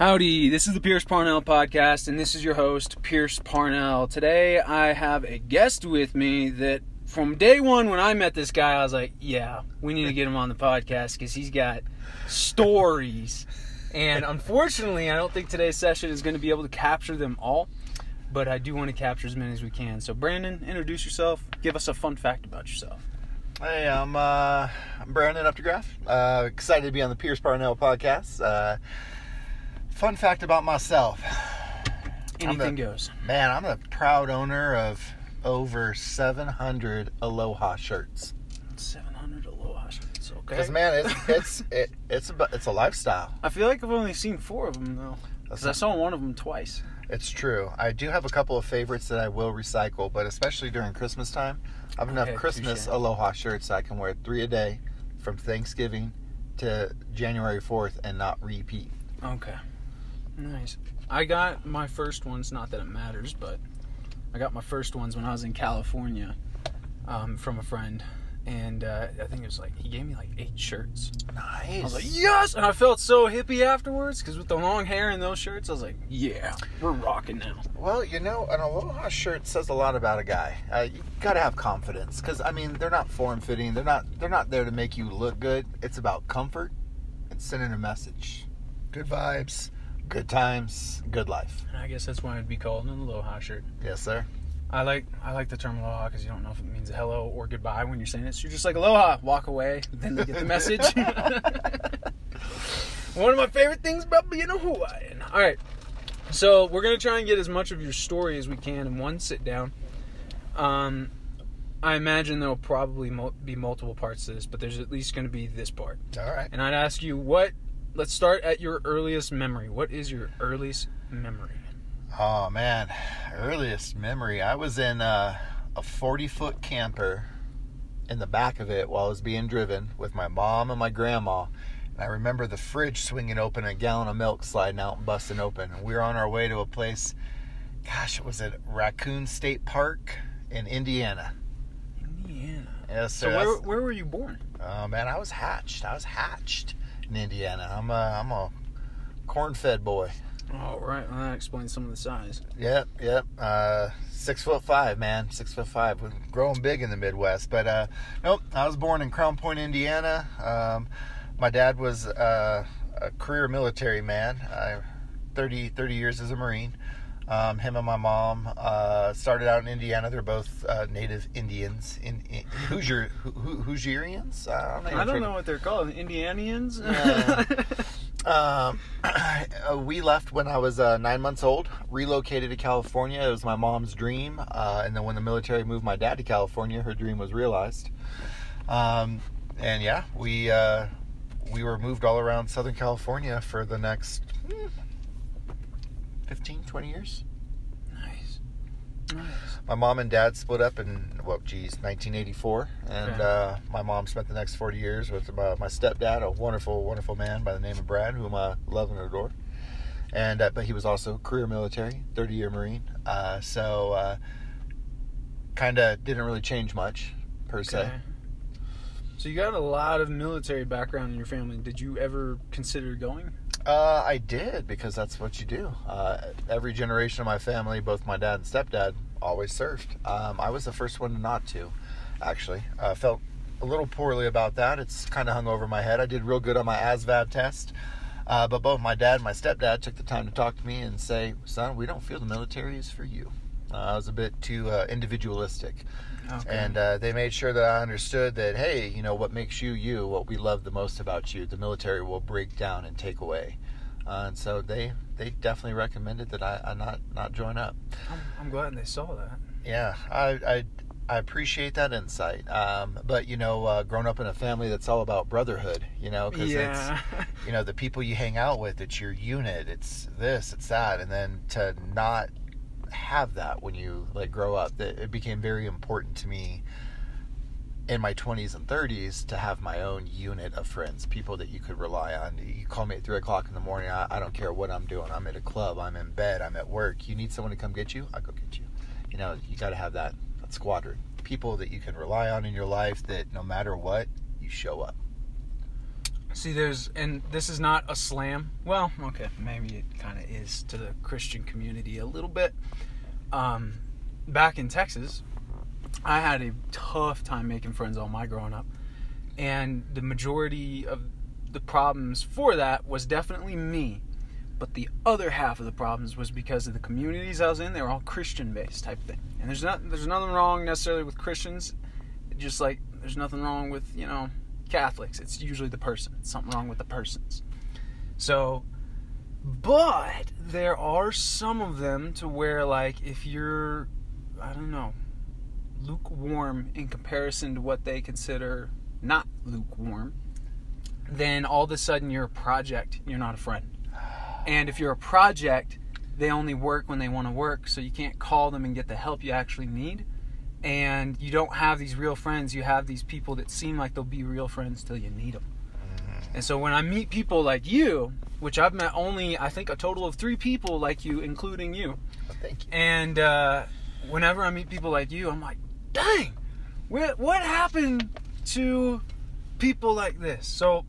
Howdy, this is the Pearce Parnell podcast, and this is your host, Pearce Parnell. Today I have a guest with me that from day one when I met this guy, I was like, yeah, we need to get him on the podcast because he's got stories. And unfortunately, I don't think today's session is going to be able to capture them all, but I do want to capture as many as we can. So, Brandon, introduce yourself. Give us a fun fact about yourself. Hey, I'm uh, I'm Brandon Updegraff. Uh, excited to be on the Pearce Parnell podcast. Uh, fun fact about myself. Anything the- goes. Man, I'm the proud owner of over 700 Aloha shirts. 700 Aloha shirts. Okay. Because man, it's it's it, it's a it's a lifestyle. I feel like I've only seen four of them, though. Because I saw one of them twice. It's true. I do have a couple of favorites that I will recycle, but especially during Christmas time, I have enough Okay, Christmas. Aloha shirts I can wear three a day from Thanksgiving to January 4th and not repeat. Okay. Nice. I got my first ones, not that it matters, but I got my first ones when I was in California um, from a friend. And uh, I think it was like, he gave me like eight shirts. Nice. I was like, yes! And I felt so hippie afterwards because with the long hair and those shirts, I was like, yeah, we're rocking now. Well, you know, an Aloha shirt says a lot about a guy. Uh, you gotta have confidence, because I mean, they're not form fitting. They're not. They're not there to make you look good. It's about comfort and sending a message. Good vibes, good times, good life. And I guess that's why it'd be called an Aloha shirt. Yes, sir. I like I like the term aloha because you don't know if it means hello or goodbye when you're saying it. So you're just like aloha, walk away, then they get the message. One of my favorite things about being a Hawaiian. All right, so we're gonna try and get as much of your story as we can in one sit down. Um, I imagine there'll probably mul- be multiple parts to this, but there's at least gonna be this part. All right. And I'd ask you what. Let's start at your earliest memory. What is your earliest memory? Oh man, earliest memory. I was in uh, a 40 foot camper in the back of it while I was being driven with my mom and my grandma. And I remember the fridge swinging open, a gallon of milk sliding out and busting open. And we were on our way to a place, gosh, it was at Raccoon State Park in Indiana? Indiana. Yes, sir. So where, where were you born? Oh man, I was hatched. I was hatched in Indiana. I'm a, I'm a corn-fed boy. All right. Well, that explains some of the size. Yep, yep. Uh, six foot five, man. Six foot five. We're growing big in the Midwest. But uh, nope, I was born in Crown Point, Indiana. Um, my dad was uh, a career military man. I, 30, 30 years as a Marine. Um, him and my mom uh, started out in Indiana. They're both uh, native Indians. In, in Hoosier, Ho- Ho- Hoosierians? I don't know. I don't know what they're called. Indianians? Yeah. Um, uh, we left when I was uh, nine months old, relocated to California. It was my mom's dream. Uh, and then when the military moved my dad to California, her dream was realized. Um, and yeah, we uh, we were moved all around Southern California for the next hmm, 15, 20 years. nice. Nice. My mom and dad split up in, well, geez, 1984. And Okay. uh, my mom spent the next 40 years with my, my stepdad, a wonderful, wonderful man by the name of Brad, whom I love and adore. And uh, but he was also career military, 30 year Marine. Uh, so uh, kind of didn't really change much per se. So you got a lot of military background in your family. Did you ever consider going? Uh, I did because that's what you do. Uh, every generation of my family, both my dad and stepdad, always served. Um, I was the first one not to, actually. Uh, felt a little poorly about that. It's kind of hung over my head. I did real good on my ASVAB test, uh, but both my dad and my stepdad took the time to talk to me and say, "Son, we don't feel the military is for you." Uh, I was a bit too uh, individualistic. Okay. And uh, they made sure that I understood that, hey, you know, what makes you you, what we love the most about you, the military will break down and take away. Uh, and so they they definitely recommended that I, I not not join up. I'm, I'm glad they saw that. Yeah, I I, I appreciate that insight. Um, but you know, uh, growing up in a family that's all about brotherhood, you know, because Yeah. it's you know the people you hang out with, it's your unit, it's this, it's that, and then to not have that when you like grow up, that it became very important to me in my 20s and 30s to have my own unit of friends, people that you could rely on. You call me at three o'clock in the morning. I, I don't care what I'm doing. I'm at a club. I'm in bed. I'm at work. You need someone to come get you. I go get you. You know, you got to have that, that squadron. People that you can rely on in your life. That no matter what, you show up. See, there's, and this is not a slam. Well, okay, maybe it kind of is to the Christian community a little bit. Um, back in Texas, I had a tough time making friends all my growing up, and the majority of the problems for that was definitely me. But the other half of the problems was because of the communities I was in. They were all Christian based type thing, and there's not there's nothing wrong necessarily with Christians. Just like there's nothing wrong with you know Catholics. It's usually the person. It's something wrong with the persons. So, but there are some of them to where like if you're I don't know lukewarm in comparison to what they consider not lukewarm, then all of a sudden you're a project. You're not a friend. And if you're a project, they only work when they want to work, so you can't call them and get the help you actually need. And you don't have these real friends. You have these people that seem like they'll be real friends till you need them. And so when I meet people like you, which I've met only, I think, a total of three people like you, including you. Well, thank you. And uh, whenever I meet people like you, I'm like, dang, what, what happened to people like this? So,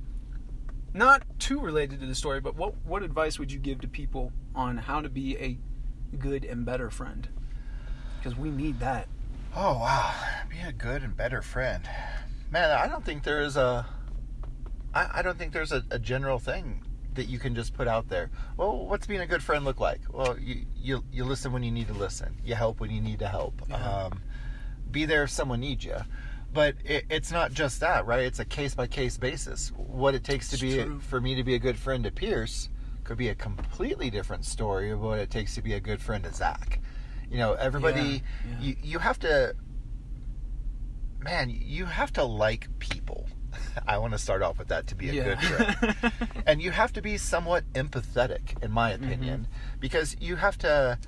not too related to the story, but what, what advice would you give to people on how to be a good and better friend? Because we need that. Oh wow, be a good and better friend, man. I don't think there is a. I, I don't think there's a, a general thing that you can just put out there. Well, what's being a good friend look like? Well, you you, you listen when you need to listen. You help when you need to help. Yeah. Um, be there if someone needs you. But it, it's not just that, right? It's a case by case basis. What it takes to be true. for me to be a good friend to Pearce could be a completely different story of what it takes to be a good friend to Zach. You know, everybody Yeah, yeah. you you have to man, you have to like people. I want to start off with that to be a good friend. and you have to be somewhat empathetic in my mm-hmm. opinion because you have to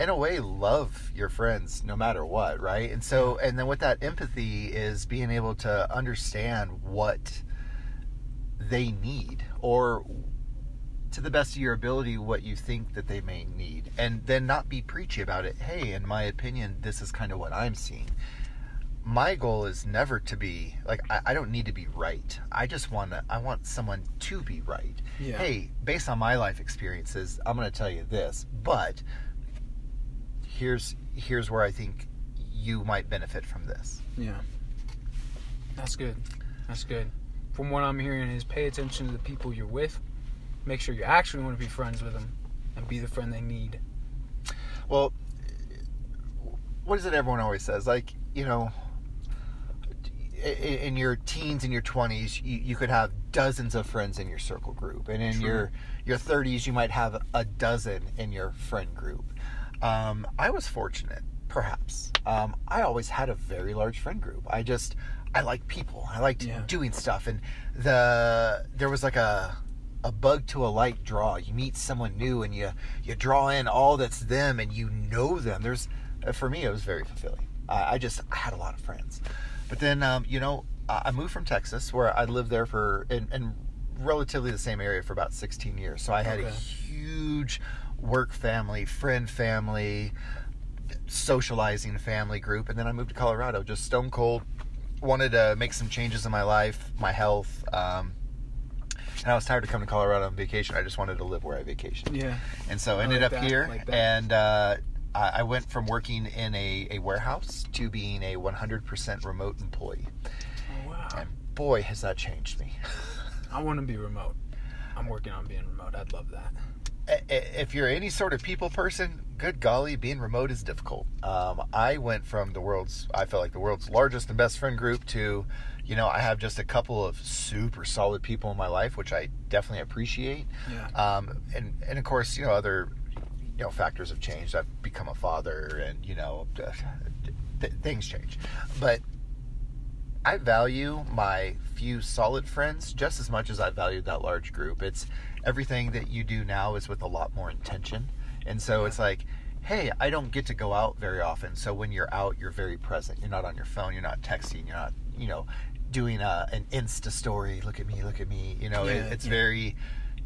in a way love your friends no matter what right and so and then with that empathy is being able to understand what they need or to the best of your ability what you think that they may need and then not be preachy about it hey in my opinion this is kind of what i'm seeing my goal is never to be like I, I don't need to be right i just want to i want someone to be right Yeah. hey based on my life experiences i'm going to tell you this but here's here's where i think you might benefit from this Yeah. That's good. That's good. From what I'm hearing is pay attention to the people you're with. Make sure you actually want to be friends with them and be the friend they need. well what is it everyone always says like you know in your teens and your 20s you, you could have dozens of friends in your circle group and in True. your your 30s you might have a dozen in your friend group um, i was fortunate perhaps um, i always had a very large friend group i just i like people i liked Yeah. doing stuff and the there was like a a bug to a light draw. You meet someone new and you you draw in all that's them and you know them. There's uh, for me it was very fulfilling. I, I just I had a lot of friends. But then um, you know I moved from Texas where I lived there for in, relatively the same area for about 16 years. So I had a huge work family, friend family, socializing family group, and then I moved to Colorado just stone cold. Wanted to make some changes in my life, my health, um, and I was tired of coming to Colorado on vacation. I just wanted to live where I vacationed. Yeah. and so I ended like up that, here like and uh, I went from working in a, a warehouse to being a 100% remote employee Oh, wow. and boy has that changed me I want to be remote. I'm working on being remote. I'd love that. If you're any sort of people person good golly being remote is difficult. Um, i went from the world's i felt like the world's largest and best friend group to you know i have just a couple of super solid people in my life which i definitely appreciate. Yeah. um, and and of course you know other you know factors have changed. I've become a father and you know th- things change. But i value my few solid friends just as much as i valued that large group. It's everything that you do now is with a lot more intention. And so it's like hey i don't get to go out very often. So when you're out you're very present. You're not on your phone. You're not texting. You're not you know doing a, an insta story. Look at me look at me. You know it, it's yeah. very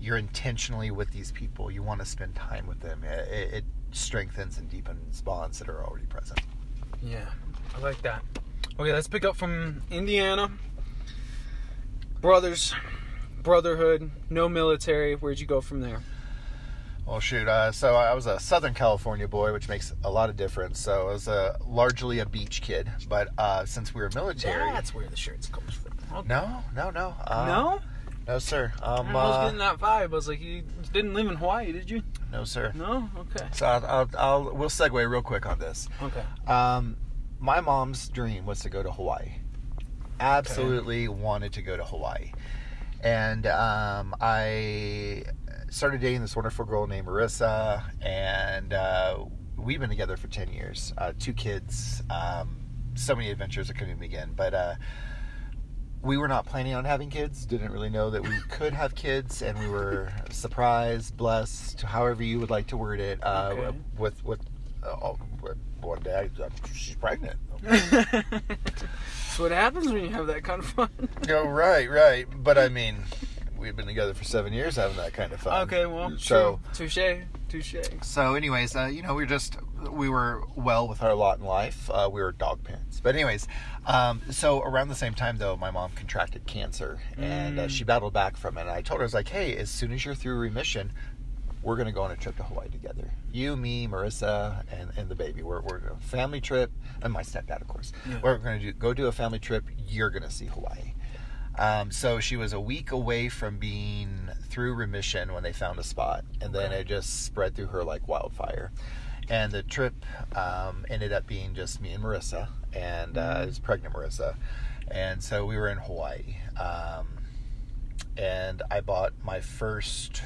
you're intentionally with these people. You want to spend time with them. It, it, it strengthens and deepens bonds that are already present. Yeah. I like that. Okay, let's pick up from Indiana. Brothers, brotherhood, no military. Where'd you go from there? Well, shoot. Uh, so I was a Southern California boy, which makes a lot of difference. So I was a, largely a beach kid. But uh, since we were military, That's where the shirts comes from. Okay. no, no, no, uh, no? no, sir. Um, I was uh, getting that vibe. I was like, you didn't live in Hawaii, did you? no, sir. No? Okay. So I'll, I'll, I'll we'll segue real quick on this. Okay. Um, my mom's dream was to go to Hawaii. Absolutely wanted to go to Hawaii, and um, I started dating this wonderful girl named Marissa, and uh, we've been together for ten years. Uh, two kids, um, so many adventures I couldn't even begin. But uh, we were not planning on having kids. Didn't really know that we could have kids, and we were surprised, blessed, however you would like to word it, uh, Okay. with with. Uh, one day, I, she's pregnant. That's what happens when you have that kind of fun. Oh, right, right. But I mean, we've been together for seven years having that kind of fun. okay, well, so. Touche. Touche. so, anyways, uh, you know, we were just we were well with our lot in life. Uh, we were dog parents, but anyways, um, so around the same time though, my mom contracted cancer and uh, Mm. she battled back from it. And I told her, I was like, hey, as soon as you're through remission. We're gonna go on a trip to Hawaii together. You, me, Marissa, and, and the baby. We're we're a family trip, and my stepdad, of course. Yeah. We're gonna do go do a family trip. You're gonna see Hawaii. Um, so she was a week away from being through remission when they found a spot, and then it just spread through her like wildfire. And the trip um, ended up being just me and Marissa, and uh, it was pregnant Marissa, and so we were in Hawaii. Um, and I bought my first.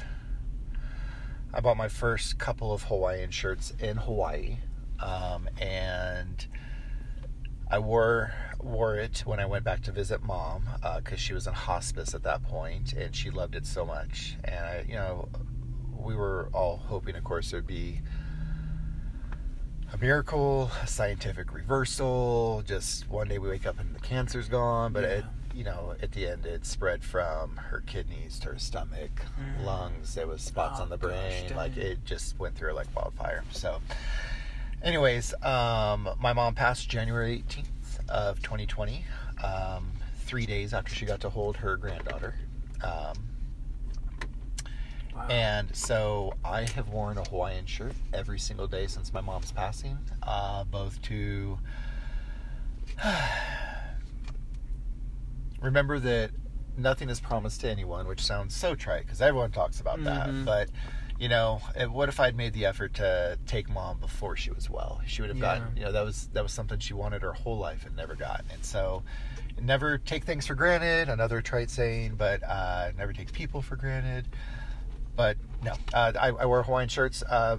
I bought my first couple of Hawaiian shirts in Hawaii, um, and I wore wore it when I went back to visit mom because she was in hospice at that point, and she loved it so much. And I, you know, we were all hoping, of course, there'd be a miracle, a scientific reversal. Just one day we wake up and the cancer's gone, but it, you know, at the end it spread from her kidneys to her stomach, Mm. lungs. There was spots Oh, on the gosh, brain. like it just went through like wildfire. So, anyways, um, my mom passed January 18th of 2020. Um, three days after she got to hold her granddaughter. Um, Wow. and so I have worn a Hawaiian shirt every single day since my mom's passing, uh, both to remember that nothing is promised to anyone, which sounds so trite because everyone talks about Mhm. that. But you know, eh, what if I'd made the effort to take mom before she was well? She would have Yeah. gotten, you know, that was that was something she wanted her whole life and never got. And so, never take things for granted. Another trite saying, but uh, never take people for granted. But no, uh, I, I wear Hawaiian shirts. Uh,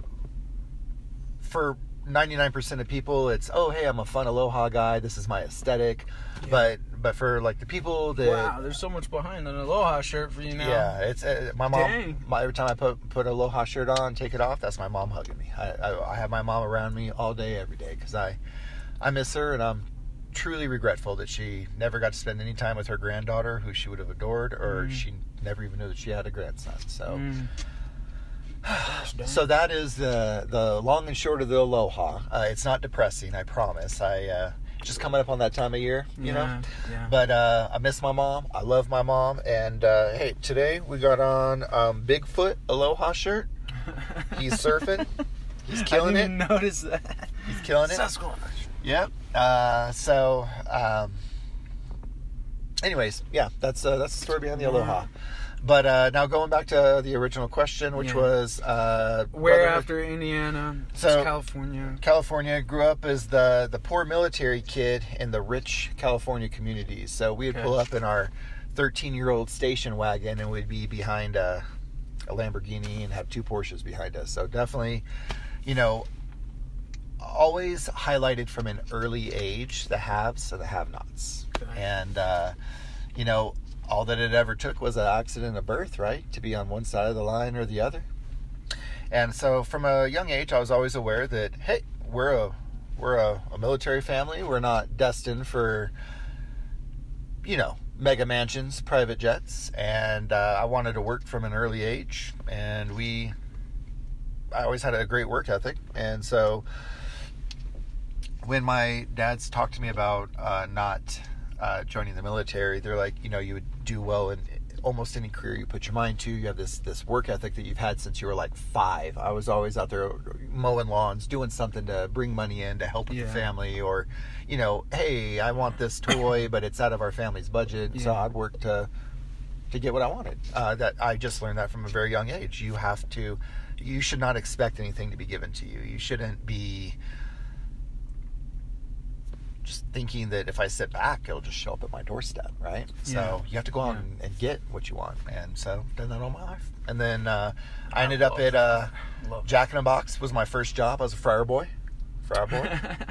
for 99% of people, it's oh hey, I'm a fun aloha guy. This is my aesthetic. Yeah. But but for like the people that wow, there's so much behind an aloha shirt for you now. yeah, it's uh, my mom. My, every time I put put a aloha shirt on, take it off, that's my mom hugging me. I I, I have my mom around me all day, every day, because I I miss her, and I'm truly regretful that she never got to spend any time with her granddaughter, who she would have adored, or Mm. she never even knew that she had a grandson. So. Mm. Gosh. So that is the the long and short of the aloha. Uh, it's not depressing, I promise. I uh, just coming up on that time of year, you know. Yeah, yeah. But uh, I miss my mom. I love my mom. And uh, hey, today we got on um, Bigfoot Aloha shirt. He's surfing. He's killing I it. didn't even notice that. He's killing it. Sasquatch. Yep. Uh, so, um, anyways, yeah, that's uh, that's the story behind the aloha. But uh, now going back to the original question, which Yeah. was uh, Where after Indiana? So- California. California. Grew up as the the poor military kid in the rich California communities. So we would Okay. pull up in our 13 year old station wagon and we'd be behind a, a Lamborghini and have two Porsches behind us. So definitely, you know, always highlighted from an early age the haves and the have-nots. Okay. And uh, you know, all that it ever took was an accident of birth, right, to be on one side of the line or the other. And so, from a young age, I was always aware that hey, we're a we're a, a military family. We're not destined for you know mega mansions, private jets, and uh, I wanted to work from an early age. And we, I always had a great work ethic, and so when my dads talked to me about uh, not uh, joining the military, they're like, you know, you would do well in almost any career you put your mind to. You have this this work ethic that you've had since you were like five. I was always out there mowing lawns, doing something to bring money in to help with Yeah. the family, or you know, hey, I want this toy, but it's out of our family's budget, so I'd work to to get what I wanted. Uh, that I just learned that from a very young age. You have to, you should not expect anything to be given to you. You shouldn't be just thinking that if I sit back, it'll just show up at my doorstep, right? Yeah. So you have to go out Yeah. and, and get what you want. And so I've done that all my life. And then uh, I I ended up at uh, Jack in a Box was my first job. I was a fryer boy. Fryer boy.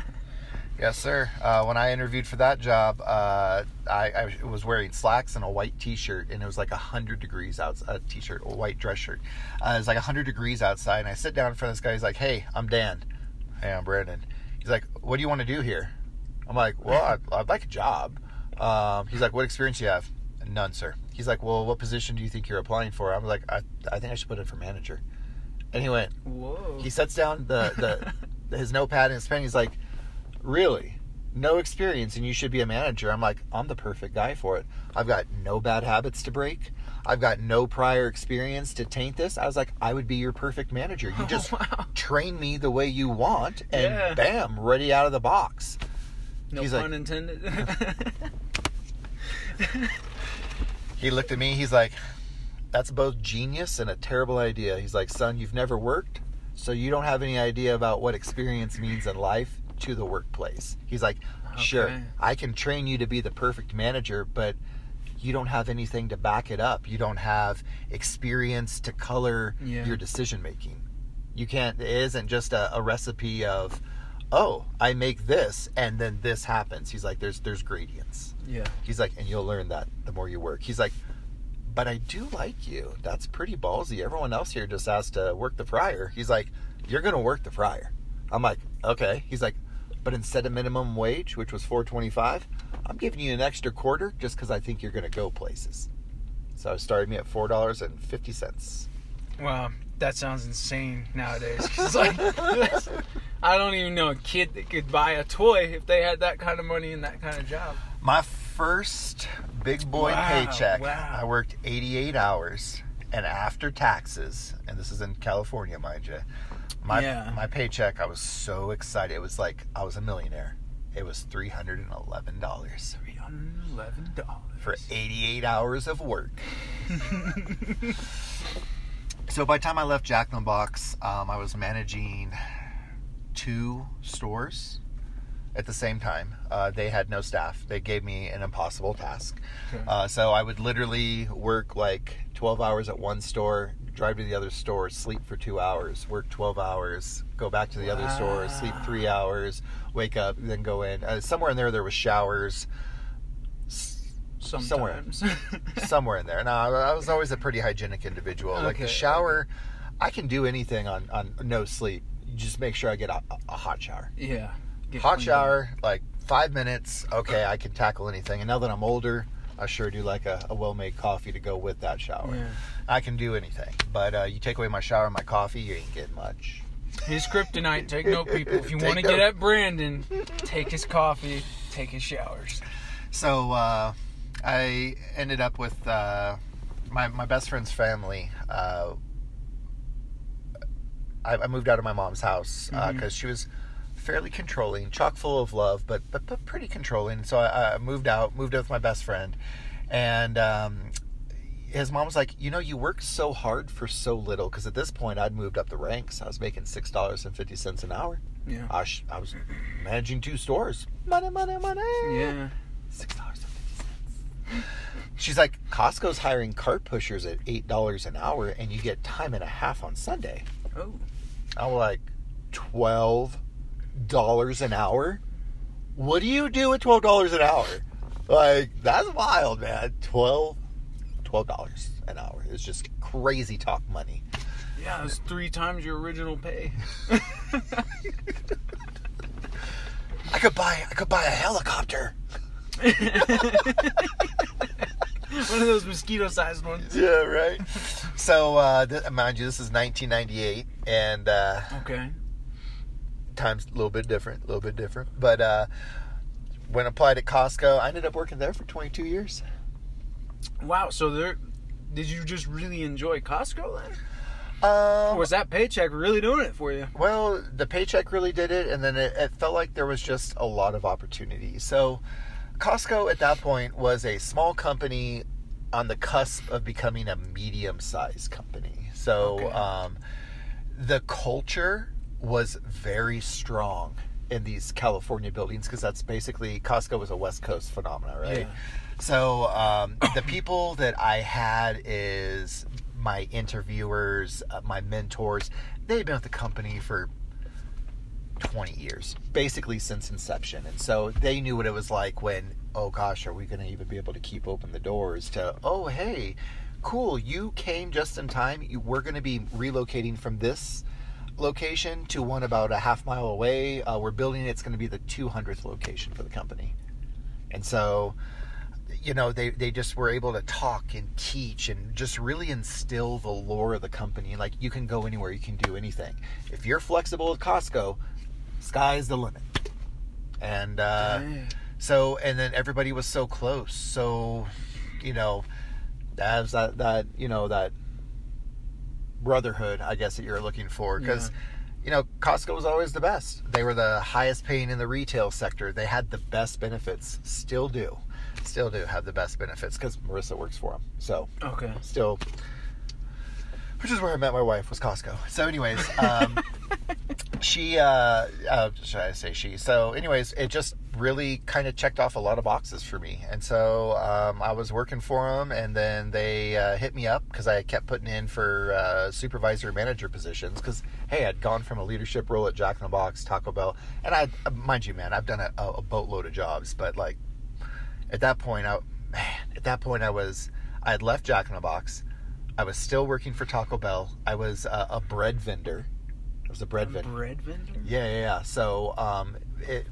Yes, sir. Uh, when I interviewed for that job, uh, I, I was wearing slacks and a white T-shirt, and it was like hundred degrees outside. A T-shirt, a white dress shirt. Uh, it was like hundred degrees outside, and I sit down in front of this guy. He's like, "Hey, I'm Dan. Hey, I'm Brandon." He's like, "What do you want to do here?" I'm like, "Well, I'd, I'd like a job." Um, he's like, "What experience do you have?" None, sir. He's like, "Well, what position do you think you're applying for?" I'm like, "I, I think I should put in for manager." And he went, Whoa. he sets down the, the his notepad and his pen. He's like, "Really? No experience, and you should be a manager." I'm like, "I'm the perfect guy for it. I've got no bad habits to break. I've got no prior experience to taint this." I was like, "I would be your perfect manager. You just wow. train me the way you want, and Yeah. bam, ready out of the box." No He's like- pun intended. He looked at me. He's like, "That's both genius and a terrible idea." He's like, "Son, you've never worked, so you don't have any idea about what experience means in life to the workplace." He's like, "Sure, Okay. I can train you to be the perfect manager, but you don't have anything to back it up. You don't have experience to color Yeah. your decision making. You can't. It isn't just a, a recipe of." Oh, I make this and then this happens. He's like, there's there's gradients. yeah. He's like, and you'll learn that the more you work. He's like, but I do like you. That's pretty ballsy. Everyone else here just has to work the fryer. He's like, you're gonna work the fryer. I'm like, okay. He's like, but instead of minimum wage, which was 4.25, I'm giving you an extra quarter just because I think you're gonna go places. So it started me at four dollars and fifty cents. Wow, that sounds insane nowadays. 'Cause, like, I don't even know a kid that could buy a toy if they had that kind of money and that kind of job. My first big boy Wow, paycheck. wow. I worked 88 hours, and after taxes, and this is in California, mind you. My Yeah. my paycheck, I was so excited. It was like I was a millionaire. It was three hundred and eleven dollars Three hundred eleven dollars for 88 hours of work. So by the time I left Jack in the Box, um, I was managing two stores at the same time. Uh, they had no staff. They gave me an impossible task. Okay. Uh, so I would literally work like 12 hours at one store, drive to the other store, sleep for two hours, work 12 hours, go back to the other store, sleep three hours, wake up, then go in. Uh, somewhere in there, there was showers. S- somewhere. Somewhere in there. No, I was always a pretty hygienic individual. Like the Okay, shower, I can do anything on, on no sleep. You just make sure I get a, a hot shower. yeah. Hot cleaned up. shower, like five minutes. Okay, I can tackle anything. And now that I'm older, I sure do like a, a well-made coffee to go with that shower. Yeah. I can do anything. But uh, you take away my shower and my coffee, you ain't getting much. His kryptonite. Take note, people. If you want to note. get at Brandon, take his coffee, take his showers. So uh, I ended up with uh, my my best friend's family. Uh, I, I moved out of my mom's house because Mhm. she was fairly controlling, chock full of love, but but, but pretty controlling. So I, I moved out, moved out with my best friend, and um, his mom was like, you know, you worked so hard for so little. Because at this point, I'd moved up the ranks. I was making six dollars and fifty cents an hour. Yeah. I, sh- I was managing two stores. Money, money, money. Yeah. Six dollars and fifty cents. She's like, Costco's hiring cart pushers at eight dollars an hour, and you get time and a half on Sunday. Oh. I'm like, twelve dollars an hour. What do you do at twelve dollars an hour? Like that's wild, man. Twelve, twelve dollars an hour. It's just crazy talk money. Yeah, it's three times your original pay. I could buy, I could buy a helicopter. One of those mosquito-sized ones. Yeah, right. So, uh, th- mind you, this is 1998, and uh, Okay. times a little bit different, a little bit different. But uh, when applied at Costco, I ended up working there for 22 years. Wow. So they're did you just really enjoy Costco then? Um, Or was that paycheck really doing it for you? Well, the paycheck really did it, and then it, it felt like there was just a lot of opportunity. So, Costco at that point was a small company on the cusp of becoming a medium sized company. So, Okay. um, the culture was very strong in these California buildings because that's basically Costco was a West Coast phenomenon, right? Yeah. So um, the people that I had is my interviewers, uh, my mentors. They've been with the company for 20 years, basically since inception, and so they knew what it was like when, oh gosh, are we going to even be able to keep open the doors? To oh hey, cool, you came just in time. You, we're going to be relocating from this location to one about a half mile away. Uh, we're building it. It's going to be the 200th location for the company, and so you know they, they just were able to talk and teach and just really instill the lore of the company like you can go anywhere you can do anything if you're flexible with costco sky's the limit. And uh, so and then everybody was so close. So you know as that that you know that brotherhood i guess that you're looking for. Because you know costco was always the best. They were the highest paying in the retail sector. They had the best benefits. Still do. Still do have the best benefits because marissa works for them so Okay. still which is where i met my wife was costco. So anyways um, she uh, uh should i say she? So anyways it just really kind of checked off a lot of boxes for me. And so um, i was working for them and then they uh, hit me up because i kept putting in for uh, supervisor manager positions because hey i'd gone from a leadership role at jack in the box taco bell and i mind you man i've done a, a boatload of jobs but like at that point i man, at that point i was i had left jack in the box i was still working for taco bell i was uh, a bread vendor i was a bread vendor Bread vendor? yeah, yeah, yeah. So um, it,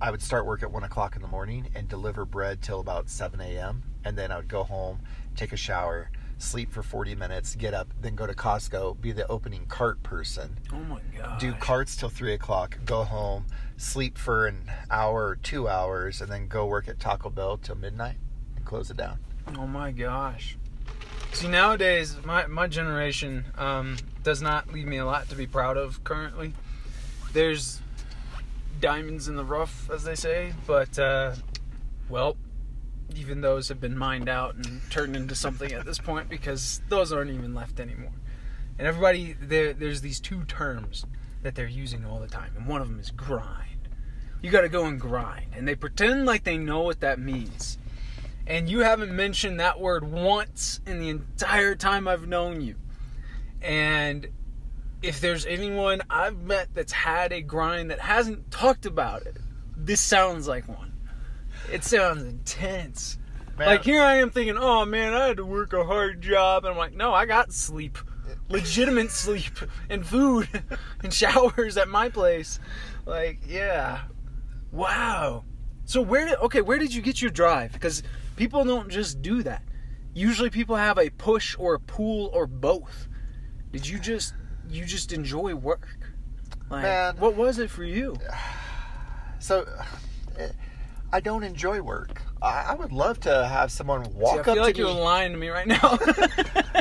I would start work at one o'clock in the morning and deliver bread till about seven a.m. And then I would go home, take a shower, sleep for forty minutes, get up, then go to Costco, be the opening cart person, Oh my god. do carts till three o'clock, go home, sleep for an hour or two hours, and then go work at Taco Bell till midnight and close it down. Oh my gosh. See nowadays my my generation um, does not leave me a lot to be proud of currently. There's diamonds in the rough, as they say, but uh, well, even those have been mined out and turned into something at this point because those aren't even left anymore. And everybody there there's these two terms that they're using all the time, and one of them is grind. You got to go and grind, and they pretend like they know what that means and you haven't mentioned that word once in the entire time I've known you. And if there's anyone I've met that's had a grind that hasn't talked about it, this sounds like one. It sounds intense. Man, Like here I am thinking, oh man, I had to work a hard job, and I'm like, no, I got sleep, legitimate sleep, and food, and showers at my place. Like, yeah, wow. So where did okay? Where did you get your drive? Because people don't just do that. Usually, people have a push or a pull or both. Did you just you just enjoy work? Like, Man. what was it for you? so eh, I don't enjoy work. I, I would love to have someone walk See, I up feel like you're lying to me right now.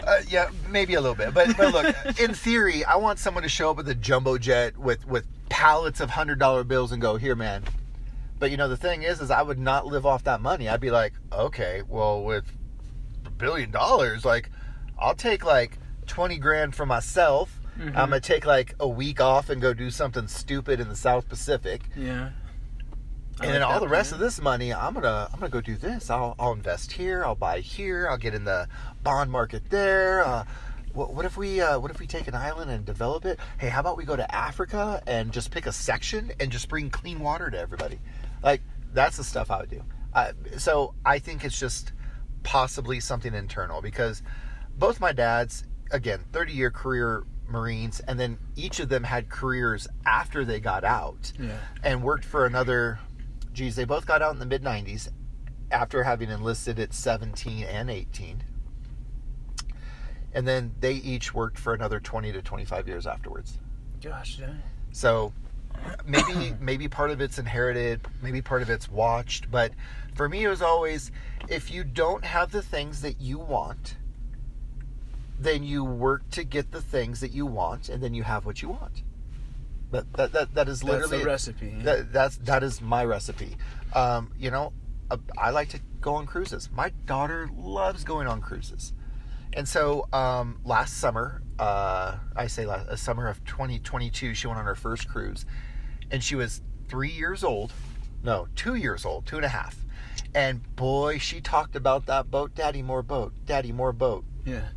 Uh, yeah, maybe a little bit, but but look, in theory, I want someone to show up with a jumbo jet with with pallets of hundred dollar bills and go, "Here, man." But you know, the thing is, is I would not live off that money. I'd be like, okay, well, with a billion dollars, like, I'll take like twenty grand for myself. Mhm. I'm gonna take like a week off and go do something stupid in the South Pacific, yeah. I and like then all the rest plan. of this money, I'm gonna I'm gonna go do this. I'll I'll invest here. I'll buy here. I'll get in the bond market there. Uh, what, what if we uh, what if we take an island and develop it? Hey, how about we go to Africa and just pick a section and just bring clean water to everybody? Like that's the stuff I would do. Uh, so I think it's just possibly something internal because both my dads, again, 30 year career Marines, and then each of them had careers after they got out Yeah. and worked for another. Geez, they both got out in the mid 90s after having enlisted at 17 and 18. And then they each worked for another 20 to 25 years afterwards. Gosh, dang. So maybe maybe part of it's inherited, maybe part of it's watched, but for me it was always if you don't have the things that you want, then you work to get the things that you want, and then you have what you want. That that that, that is That's literally the recipe. that, that's that is my recipe. Um, you know, uh, I like to go on cruises. My daughter loves going on cruises, and so um, last summer, uh, I say last uh, summer of 2022, she went on her first cruise, and she was three years old, no, two years old, two and a half, and boy, she talked about that boat, Daddy, more boat, Daddy, more boat. yeah.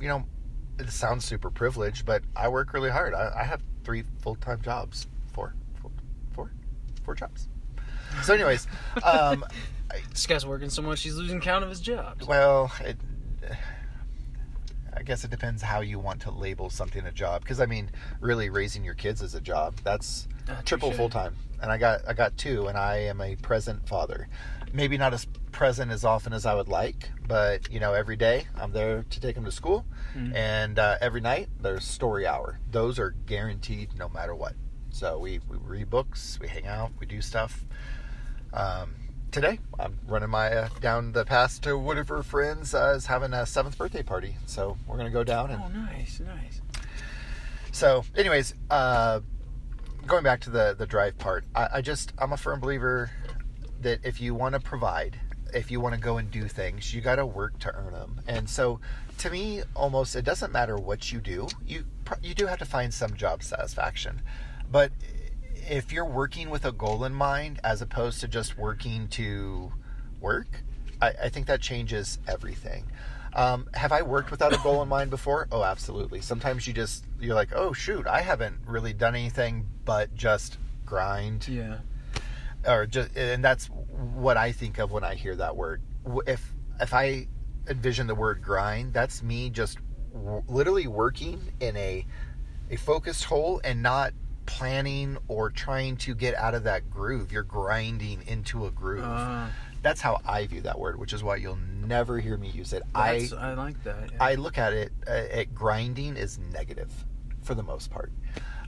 You know, it sounds super privileged, but I work really hard. I, I have three full time jobs, four, four, four, four jobs. So, anyways, um, This guy's working so much he's losing count of his jobs. well, it, I guess it depends how you want to label something a job. Because I mean, really, raising your kids is a job. That's Ah, triple full time, and I got I got two, and I am a present father. Maybe not as present as often as I would like, but you know, every day I'm there to take them to school, Mhm. and uh, every night there's story hour. Those are guaranteed no matter what. So we we read books, we hang out, we do stuff. Um, today I'm running my uh, down the pass to one of her friends uh, is having a seventh birthday party, so we're gonna go down and Oh, nice, nice. so, anyways, uh, going back to the the drive part, I, I just I'm a firm believer that if you want to provide, if you want to go and do things, you got to work to earn them. And so, to me, almost it doesn't matter what you do. You you do have to find some job satisfaction, but if you're working with a goal in mind as opposed to just working to work, I, I think that changes everything. Um, have I worked without a goal in mind before? Oh, absolutely. Sometimes you just you're like, oh shoot, I haven't really done anything but just grind, Yeah. or just, and that's what I think of when I hear that word. If if I envision the word grind, that's me just w- literally working in a a focused hole and not planning or trying to get out of that groove. You're grinding into a groove. Uh, That's how I view that word, which is why you'll never hear me use it. I I, like that. yeah. I look at it uh, at grinding is negative for the most part.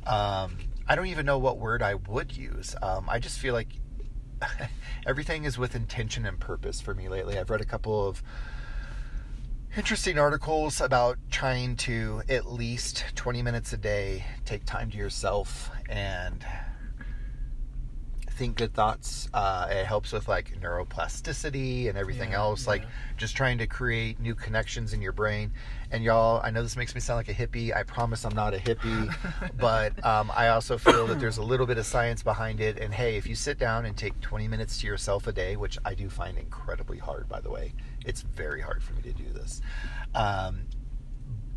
Um, I don't even know what word I would use. Um, I just feel like everything is with intention and purpose for me lately. I've read a couple of interesting articles about trying to at least 20 minutes a day take time to yourself and think good thoughts uh, it helps with like neuroplasticity and everything Yeah, else like just trying to create new connections in your brain. And y'all i know this makes me sound like a hippie i promise i'm not a hippie but um, i also feel that there's a little bit of science behind it. And hey if you sit down and take 20 minutes to yourself a day which i do find incredibly hard by the way it's very hard for me to do this um,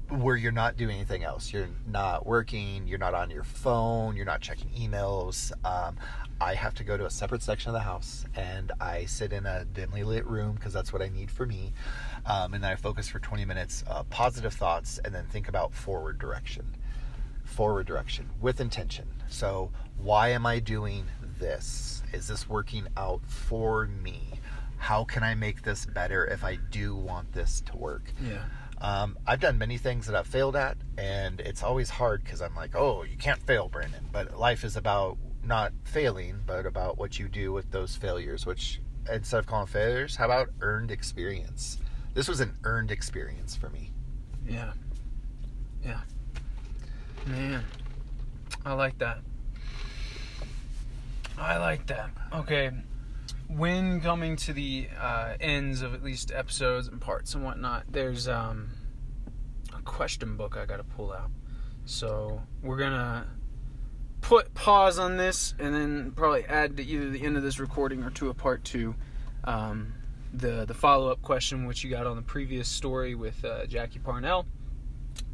where you're not doing anything else. You're not working. You're not on your phone. You're not checking emails. Um, I have to go to a separate section of the house and I sit in a dimly lit room because that's what I need for me. Um, and then I focus for 20 minutes, uh, positive thoughts, and then think about forward direction. Forward direction with intention. So, why am I doing this? Is this working out for me? How can I make this better if I do want this to work? yeah. Um, I've done many things that I've failed at, and it's always hard because I'm like, oh, you can't fail, Brandon. But life is about not failing, but about what you do with those failures, which instead of calling failures, how about earned experience? This was an earned experience for me. Yeah. Yeah. Man. I like that. I like that. Okay. When coming to the uh, ends of at least episodes and parts and whatnot, there's um, a question book I got to pull out. So we're to put pause on this and then probably add to either the end of this recording or to a part two. Um, the the follow up question which you got on the previous story with uh, Jackie Parnell.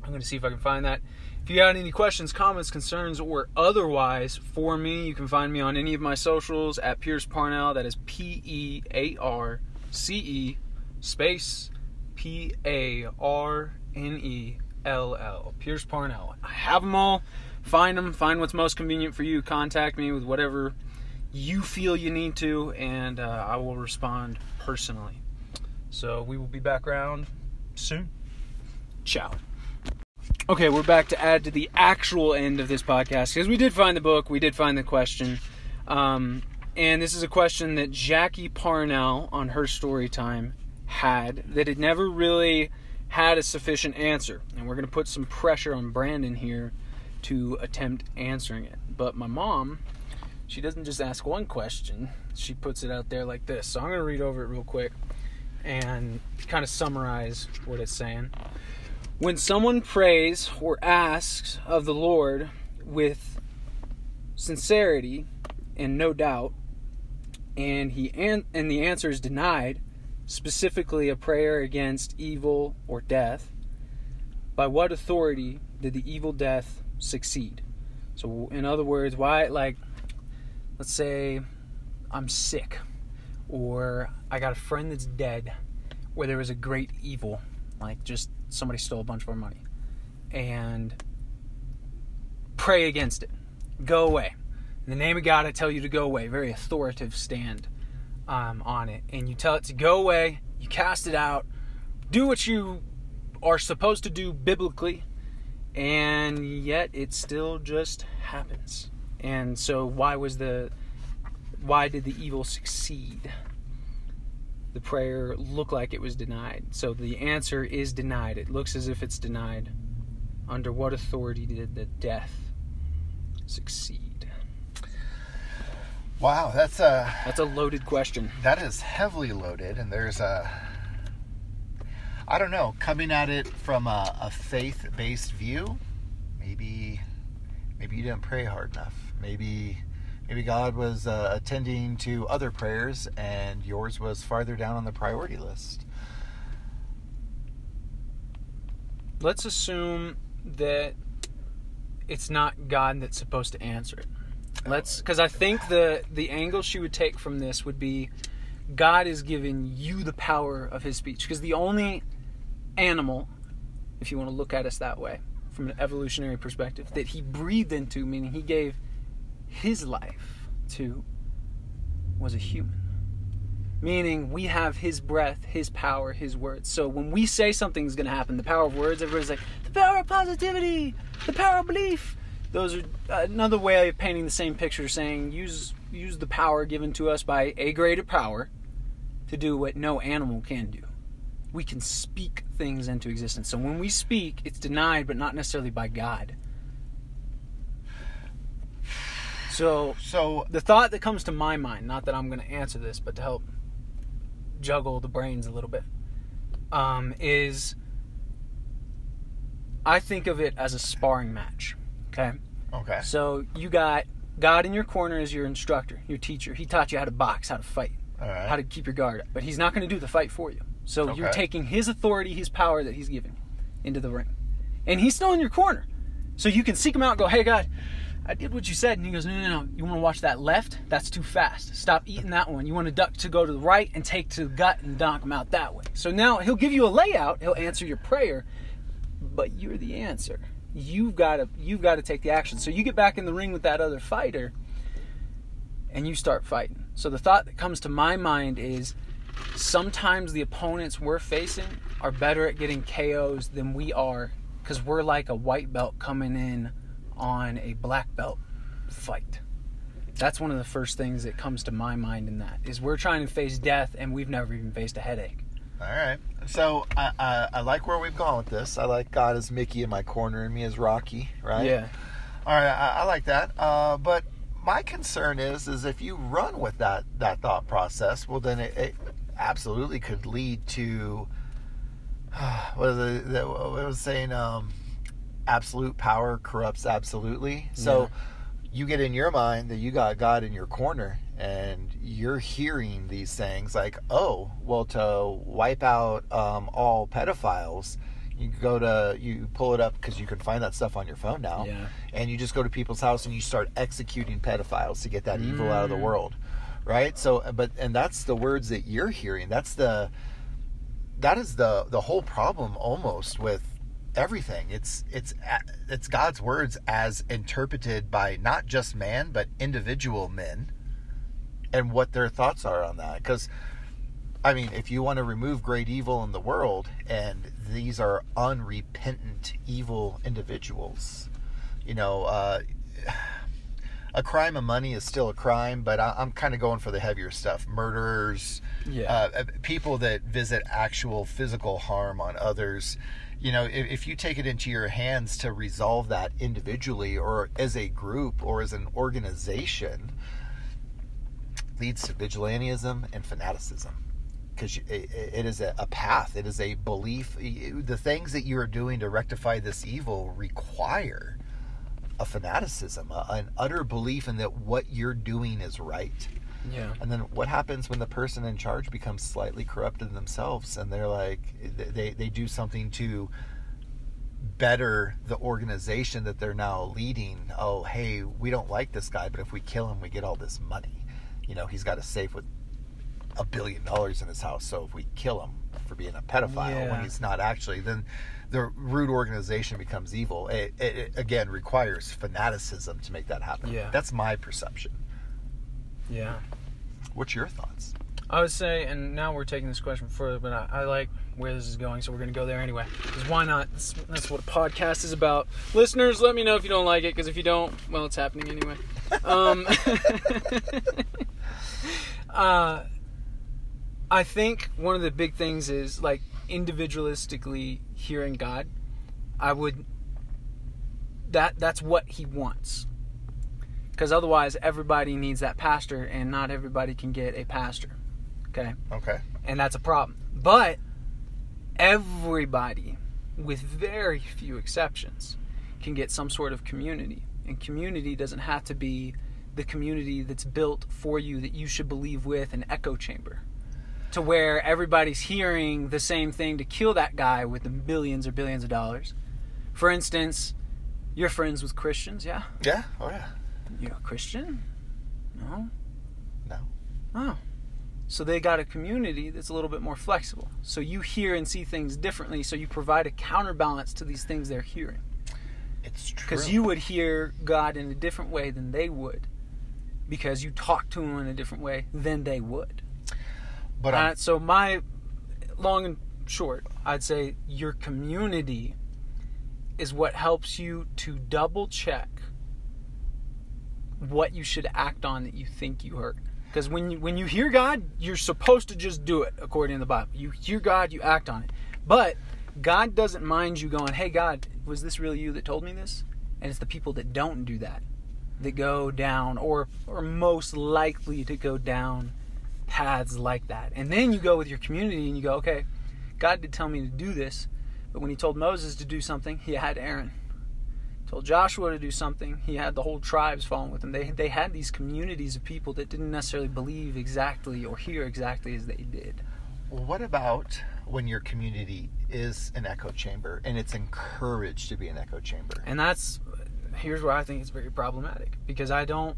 I'm to see if I can find that. If you got any questions, comments, concerns, or otherwise for me, you can find me on any of my socials at Pearce Parnell. That is P E A R C E space P A R N E L L. Pearce Parnell. I have them all. Find them. Find what's most convenient for you. Contact me with whatever you feel you need to, and uh, I will respond personally. So we will be back around soon. Ciao. Okay, we're back to add to the actual end of this podcast because we did find the book, we did find the question, um, and this is a question that Jackie Parnell on her story time had that had never really had a sufficient answer. And we're going to put some pressure on Brandon here to attempt answering it. But my mom, she doesn't just ask one question, she puts it out there like this. So I'm going to read over it real quick and kind of summarize what it's saying. When someone prays or asks of the Lord with sincerity and no doubt, and he an- and the answer is denied, specifically a prayer against evil or death, by what authority did the evil death succeed? So, in other words, why, like, let's say I'm sick, or I got a friend that's dead, where there was a great evil, like just somebody stole a bunch of our money, and pray against it. Go away. In the name of God, I tell you to go away. Very authoritative stand um, on it. And you tell it to go away, you cast it out, do what you are supposed to do biblically, and yet it still just happens. And so, why was the why did the evil succeed? The prayer looked like it was denied. So the answer is denied. It looks as if it's denied. Under what authority did the death succeed? Wow, that's a That's a loaded question. that is heavily loaded, and there's a I don't know coming at it from a, a faith-based view. Maybe maybe you didn't pray hard enough. Maybe maybe God was uh, attending to other prayers, and yours was farther down on the priority list. Let's assume that it's not God that's supposed to answer it. Let's because I think the the angle she would take from this would be God is giving you the power of his speech because the only animal if you want to look at us that way from an evolutionary perspective that he breathed into meaning he gave his life to was a human. Meaning we have his breath his power his words. So when we say something's going to happen the power of words everybody's like the power of positivity the power of belief. Those are uh, another way of painting the same picture saying use use the power given to us by a greater power to do what no animal can do. We can speak things into existence. So when we speak it's denied but not necessarily by god so So the thought that comes to my mind, not that I'm going to answer this, but to help juggle the brains a little bit, um, is I think of it as a sparring match. Okay. okay, So you got God in your corner as your instructor, your teacher. He taught you how to box, how to fight, all right, how to keep your guard up. But he's not going to do the fight for you. So you're taking his authority, his power that he's given into the ring. And he's still in your corner. So you can seek him out and go, hey, God, I did what you said. And he goes, no, no, no. You want to watch that left? That's too fast. Stop eating that one. You want to duck to go to the right and take to the gut and knock him out that way. So now he'll give you a layout. He'll answer your prayer, but you're the answer. You've got to you've got to take the action. So you get back in the ring with that other fighter and you start fighting. So the thought that comes to my mind is sometimes the opponents we're facing are better at getting KOs than we are because we're like a white belt coming in on a black belt fight. That's one of the first things that comes to my mind in that is we're trying to face death and we've never even faced a headache. all right. So I, I I like where we've gone with this. I like God as Mickey in my corner and me as Rocky, right? Yeah. All right, I, I like that. Uh, but my concern is, is if you run with that that thought process, well, then it, it absolutely could lead to what was it, what was saying? Um, absolute power corrupts absolutely. So Yeah. you get in your mind that you got God in your corner, and you're hearing these things like, oh, well, to wipe out um, all pedophiles. You go to you pull it up because you can find that stuff on your phone now Yeah. and you just go to people's house and you start executing pedophiles to get that evil out of the Mm. world right so but and that's the words that you're hearing that's the that is the the whole problem almost with everything it's it's it's god's words as interpreted by not just man but individual men and what their thoughts are on that because I mean, if you want to remove great evil in the world, and these are unrepentant evil individuals, you know, uh, a crime of money is still a crime, but I, I'm kind of going for the heavier stuff: murderers, Yeah. uh, people that visit actual physical harm on others. You know, if, if you take it into your hands to resolve that individually or as a group or as an organization, leads to vigilantism and fanaticism. Because it, is a path. It is a belief. The things that you are doing to rectify this evil require a fanaticism an utter belief in that what you're doing is right yeah. and then what happens when the person in charge becomes slightly corrupted themselves and they're like they, they do something to better the organization that they're now leading oh hey we don't like this guy but if we kill him we get all this money you know he's got a safe with a billion dollars in his house so if we kill him for being a pedophile Yeah. when he's not actually then the rude organization becomes evil it, it, it again requires fanaticism to make that happen Yeah. that's my perception Yeah. what's your thoughts I would say, and now we're taking this question further, but I, I like where this is going, so we're going to go there anyway. Because why not? That's, that's what a podcast is about. Listeners, let me know if you don't like it, because if you don't, well, it's happening anyway. Um, uh, I think one of the big things is like individualistically hearing God. I would. That that's what He wants. Because otherwise, everybody needs that pastor, and not everybody can get a pastor. Okay, okay and that's a problem. But everybody, with very few exceptions, can get some sort of community. And community doesn't have to be the community that's built for you that you should believe with an echo chamber. To where everybody's hearing the same thing to kill that guy with the billions or billions of dollars. For instance, you're friends with Christians, yeah? yeah oh yeah You're a Christian? No? no Oh. So they got a community that's a little bit more flexible. So you hear and see things differently, so you provide a counterbalance to these things they're hearing. it's true Because you would hear God in a different way than they would. Because you talk to Him in a different way than they would. but Uh, so my long and short, I'd say your community is what helps you to double check what you should act on that you think you heard. Because when you when you hear God, you're supposed to just do it according to the Bible. You hear God, you act on it. But God doesn't mind you going, "Hey God, was this really you that told me this?" And it's the people that don't do that that go down or or most likely to go down paths like that. And then you go with your community and you go, okay, God did tell me to do this, but when he told Moses to do something, he had Aaron. Told Joshua to do something, he had the whole tribes following with him. They they had these communities of people that didn't necessarily believe exactly or hear exactly as they did. what about when your community is an echo chamber and it's encouraged to be an echo chamber And that's here's where I think it's very problematic because I don't.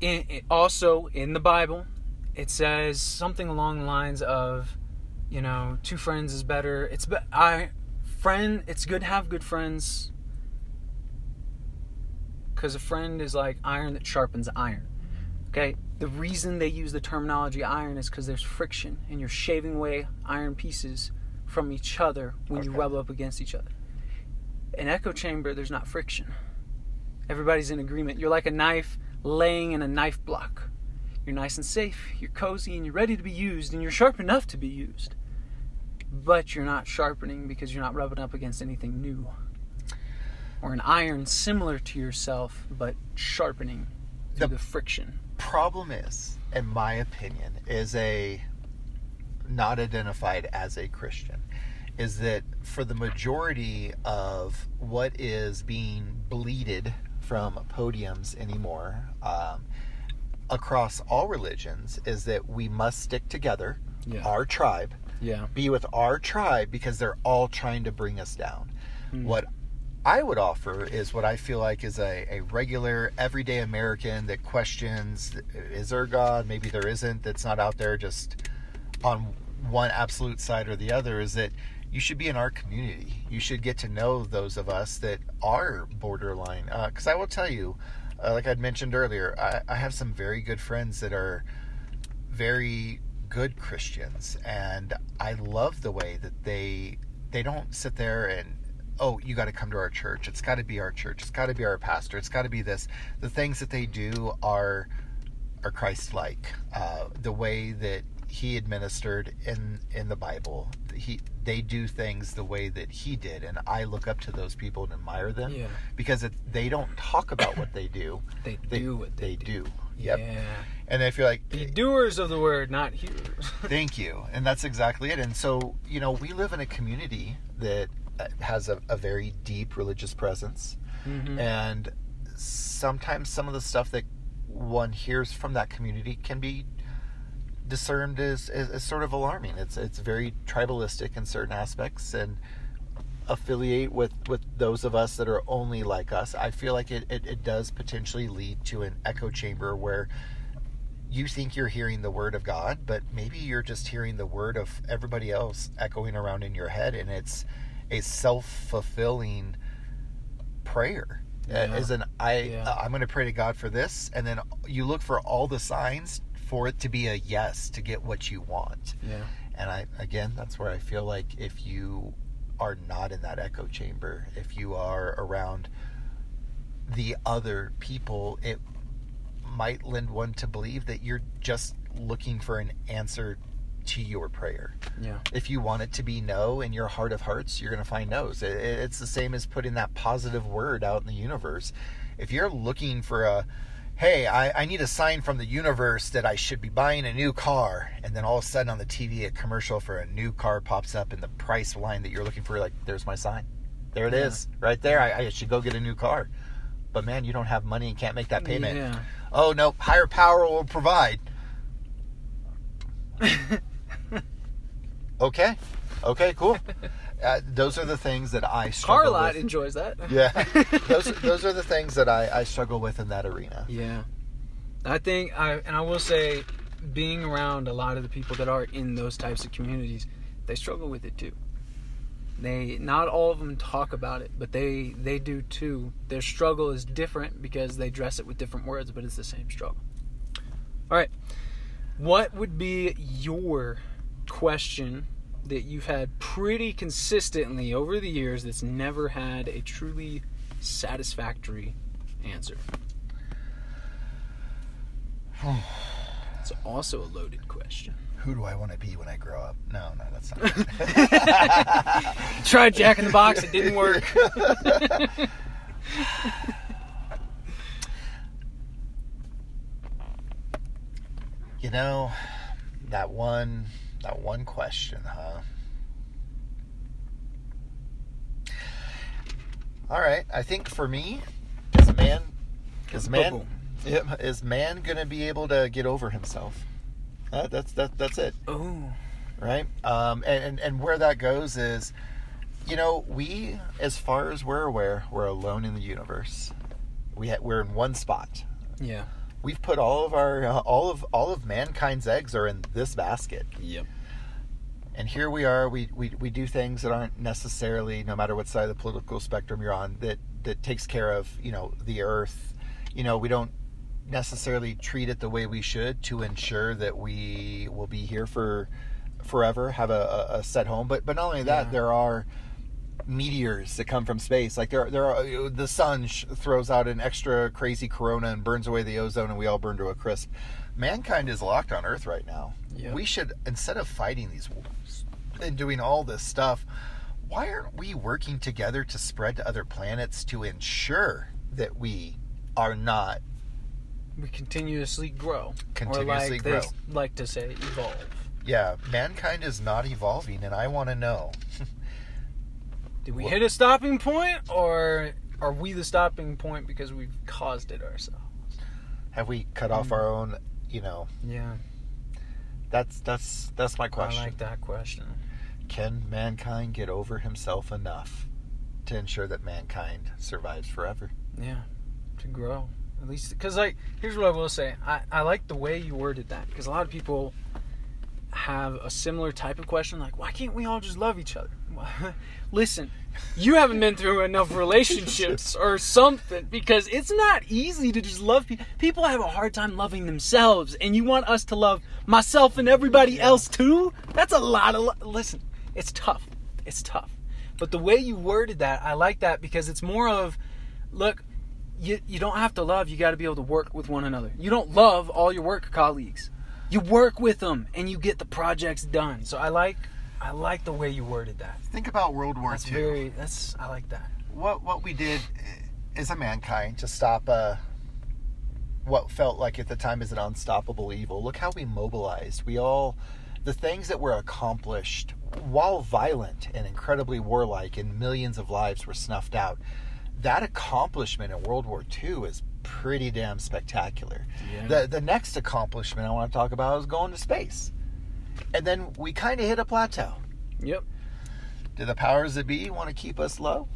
In, it, also in the Bible, it says something along the lines of, you know, two friends is better. It's be, I friend. It's good to have good friends because a friend is like iron that sharpens iron. Okay, the reason they use the terminology iron is because there's friction and you're shaving away iron pieces from each other when you rub up against each other. An echo chamber there's not friction. Everybody's in agreement. You're like a knife laying in a knife block. You're nice and safe you're cozy and you're ready to be used and you're sharp enough to be used. But you're not sharpening because you're not rubbing up against anything new or an iron similar to yourself but sharpening through The- the friction problem is in my opinion is a not identified as a christian is that for the majority of what is being bleated from podiums anymore um, across all religions is that we must stick together Yeah. our tribe yeah be with our tribe because they're all trying to bring us down. Mm. What I would offer is what I feel like is a, a regular, everyday American that questions is there God? Maybe there isn't, that's not out there just on one absolute side or the other. Is that you should be in our community. You should get to know those of us that are borderline. Because I will tell you, uh, like I'd mentioned earlier, I, I have some very good friends that are very good Christians, and I love the way that they they don't sit there and oh, you got to come to our church. It's got to be our church. It's got to be our pastor. It's got to be this. The things that they do are are Christ-like. Uh, the way that he administered in in the Bible, he they do things the way that he did, and I look up to those people and admire them Yeah. because it, they don't talk about what they do. They, They do what they, They do. do. Yep. Yeah. And if you're like, Be doers of the word, not hearers. Thank you. And that's exactly it. And so, you know, we live in a community that has a, a very deep religious presence. Mhm. And sometimes some of the stuff that one hears from that community can be discerned as, as, as sort of alarming. It's it's very tribalistic in certain aspects and affiliate with, with those of us that are only like us. I feel like it, it, it does potentially lead to an echo chamber where you think you're hearing the word of God, but maybe you're just hearing the word of everybody else echoing around in your head, and it's a self fulfilling prayer. Uh, Yeah. As in, I Yeah. uh, I'm going to pray to God for this, and then you look for all the signs for it to be a yes to get what you want. Yeah. And I again, that's where I feel like if you are not in that echo chamber, if you are around the other people, it might lend one to believe that you're just looking for an answer to your prayer. Yeah. If you want it to be no in your heart of hearts, you're going to find no's. It- it- It's the same as putting that positive word out in the universe. If you're looking for a, hey, I, I need a sign from the universe that I should be buying a new car, and then all of a sudden on the TV a commercial for a new car pops up and the price line that you're looking for, like, there's my sign. There it Yeah. is, right there. I, I should go get a new car. But man, you don't have money and can't make that payment. Yeah. Oh no, higher power will provide. Okay. Okay, cool. Uh, those are the things that I struggle Carlot with. enjoys that. Yeah. those those are the things that I, I struggle with in that arena. Yeah. I think I and I will say being around a lot of the people that are in those types of communities, they struggle with it too. They not all of them talk about it, but they they do too. Their struggle is different because they dress it with different words, but it's the same struggle. All right. What would be your question that you've had pretty consistently over the years that's never had a truly satisfactory answer? It's also a loaded question. Who do I want to be when I grow up? No, no, that's not. Tried Jack in the Box, it didn't work. you know, that one that one question, huh? All right, I think for me, is man, is man, is man gonna be able to get over himself? Uh, that's that. That's it, Oh, right? Um, and, and and where that goes is, you know, we, as far as we're aware, we're alone in the universe. We ha- we're in one spot. yeah. We've put all of our uh, all of all of mankind's eggs are in this basket. Yep. and here we are we, we we do things that aren't necessarily no matter what side of the political spectrum you're on that that takes care of you know the earth you know we don't necessarily treat it the way we should to ensure that we will be here for forever have a, a, set home but but not only that Yeah. there are meteors that come from space like there there are the sun sh- throws out an extra crazy corona and burns away the ozone and we all burn to a crisp mankind is locked on earth right now Yep. we should instead of fighting these wars and doing all this stuff why aren't we working together to spread to other planets to ensure that we are not We continuously grow. Continuously or like grow. They like to say, evolve. yeah mankind is not evolving and i want to know Did we hit a stopping point, or are we the stopping point because we've caused it ourselves? have we cut off Mm. our own you know Yeah, that's that's that's my question I like that question. can mankind get over himself enough to ensure that mankind survives forever Yeah, to grow at least. Because like, here's what I will say. I I like the way you worded that because a lot of people have a similar type of question like, why can't we all just love each other? Listen, you haven't been through enough relationships or something because it's not easy to just love people. People have a hard time loving themselves, and you want us to love myself and everybody else too? That's a lot of. Lo- Listen, it's tough. It's tough. But the way you worded that, I like that because it's more of, look, you you don't have to love. You got to be able to work with one another. You don't love all your work colleagues. You work with them and you get the projects done. So I like I like the way you worded that. Think about World War That's II. very that's I like that. what what we did as a mankind to stop uh, what felt like at the time as an unstoppable evil. Look how we mobilized. We all the things that were accomplished while violent and incredibly warlike and millions of lives were snuffed out. That accomplishment in World War II is pretty damn spectacular. Yeah. The the next accomplishment I want to talk about is going to space. And then we kind of hit a plateau. Yep. Do the powers that be want to keep us low?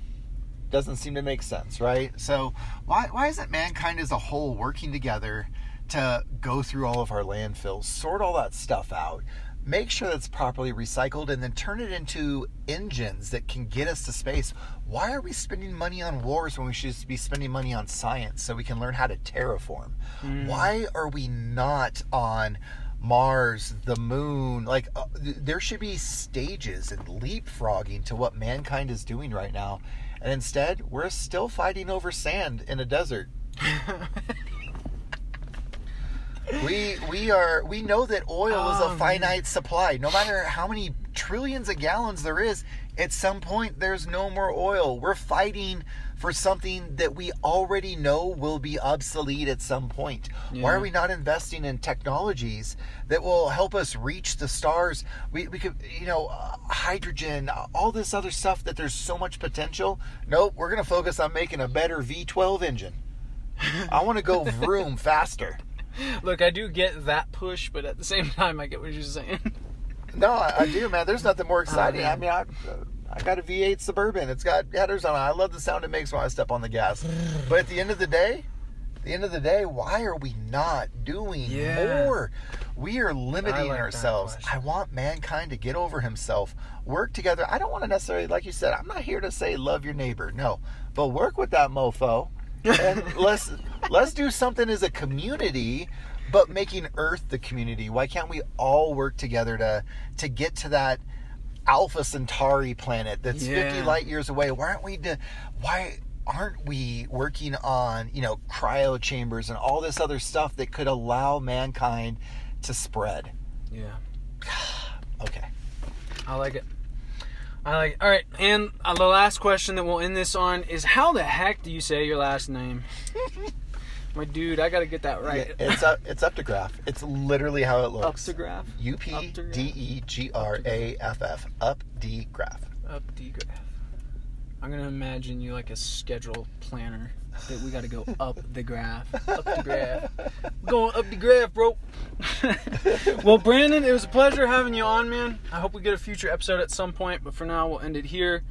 Doesn't seem to make sense, right? So why why isn't mankind as a whole working together to go through all of our landfills, sort all that stuff out, make sure that's properly recycled, and then turn it into engines that can get us to space? Why are we spending money on wars when we should be spending money on science so we can learn how to terraform? Hmm. Why are we not on Mars, the moon, like uh, there should be stages and leapfrogging to what mankind is doing right now. And instead, we're still fighting over sand in a desert. We we are we know that oil is Oh, a finite supply. No matter how many trillions of gallons there is, at some point there's no more oil. We're fighting for something that we already know will be obsolete at some point. Why are we not investing in technologies that will help us reach the stars? We, we could, you know, uh, hydrogen, uh, all this other stuff that there's so much potential. Nope, we're going to focus on making a better V12 engine. I want to go vroom faster. Look, I do get that push, but at the same time I get what you're saying. No, I, I do, man. There's nothing more exciting. I mean, I, I got a V8 Suburban. It's got headers on it. I love the sound it makes when I step on the gas. But at the end of the day, the end of the day, why are we not doing Yeah. more? We are limiting like ourselves. I want mankind to get over himself, work together. I don't want to necessarily, like you said, I'm not here to say love your neighbor. No, but work with that mofo, and let's let's do something as a community. But making Earth the community, why can't we all work together to to get to that Alpha Centauri planet that's 50 light years away? Why aren't we? To, why aren't we working on you know cryo chambers and all this other stuff that could allow mankind to spread? Yeah. Okay. I like it. I like it. All right, and uh, the last question that we'll end this on is how the heck do you say your last name? My dude, I got to get that right. Yeah, it's up. It's up to graph. It's literally how it looks. up Uptograph. U P D E G R A F F. Up D graph. Up the graph. I'm gonna imagine you like a schedule planner that we got to go up the graph, up the graph, going up the graph, bro. well, Brandon, it was a pleasure having you on, man. I hope we get a future episode at some point, but for now, we'll end it here.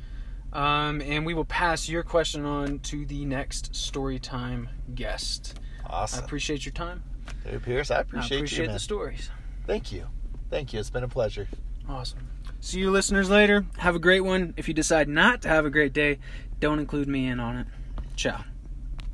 Um, and we will pass your question on to the next story time guest. Awesome. I appreciate your time. Dude, Pearce, I appreciate, I appreciate you, the stories. Thank you. Thank you. It's been a pleasure. Awesome. See you listeners later. Have a great one. If you decide not to have a great day, don't include me in on it. Ciao.